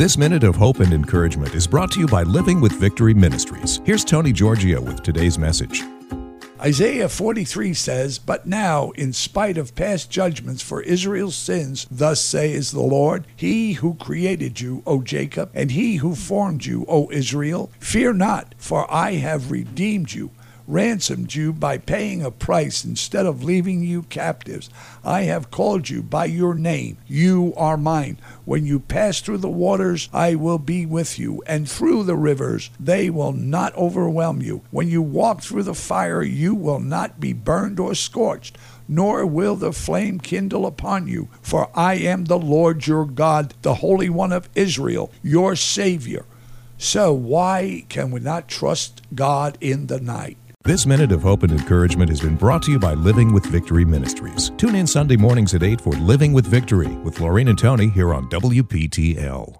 This minute of hope and encouragement is brought to you by Living with Victory Ministries. Here's Tony Giorgio with today's message. Isaiah 43 says, But now, in spite of past judgments for Israel's sins, thus says the Lord, He who created you, O Jacob, and He who formed you, O Israel, fear not, for I have redeemed you ransomed you by paying a price instead of leaving you captives. I have called you by your name. You are mine. When you pass through the waters, I will be with you, and through the rivers, they will not overwhelm you. When you walk through the fire, you will not be burned or scorched nor will the flame kindle upon you. For I am the Lord your God, the Holy One of Israel, your Savior. So, why can we not trust God in the night? This minute of hope and encouragement has been brought to you by Living with Victory Ministries. Tune in Sunday mornings at 8 for Living with Victory with Laureen and Tony here on WPTL.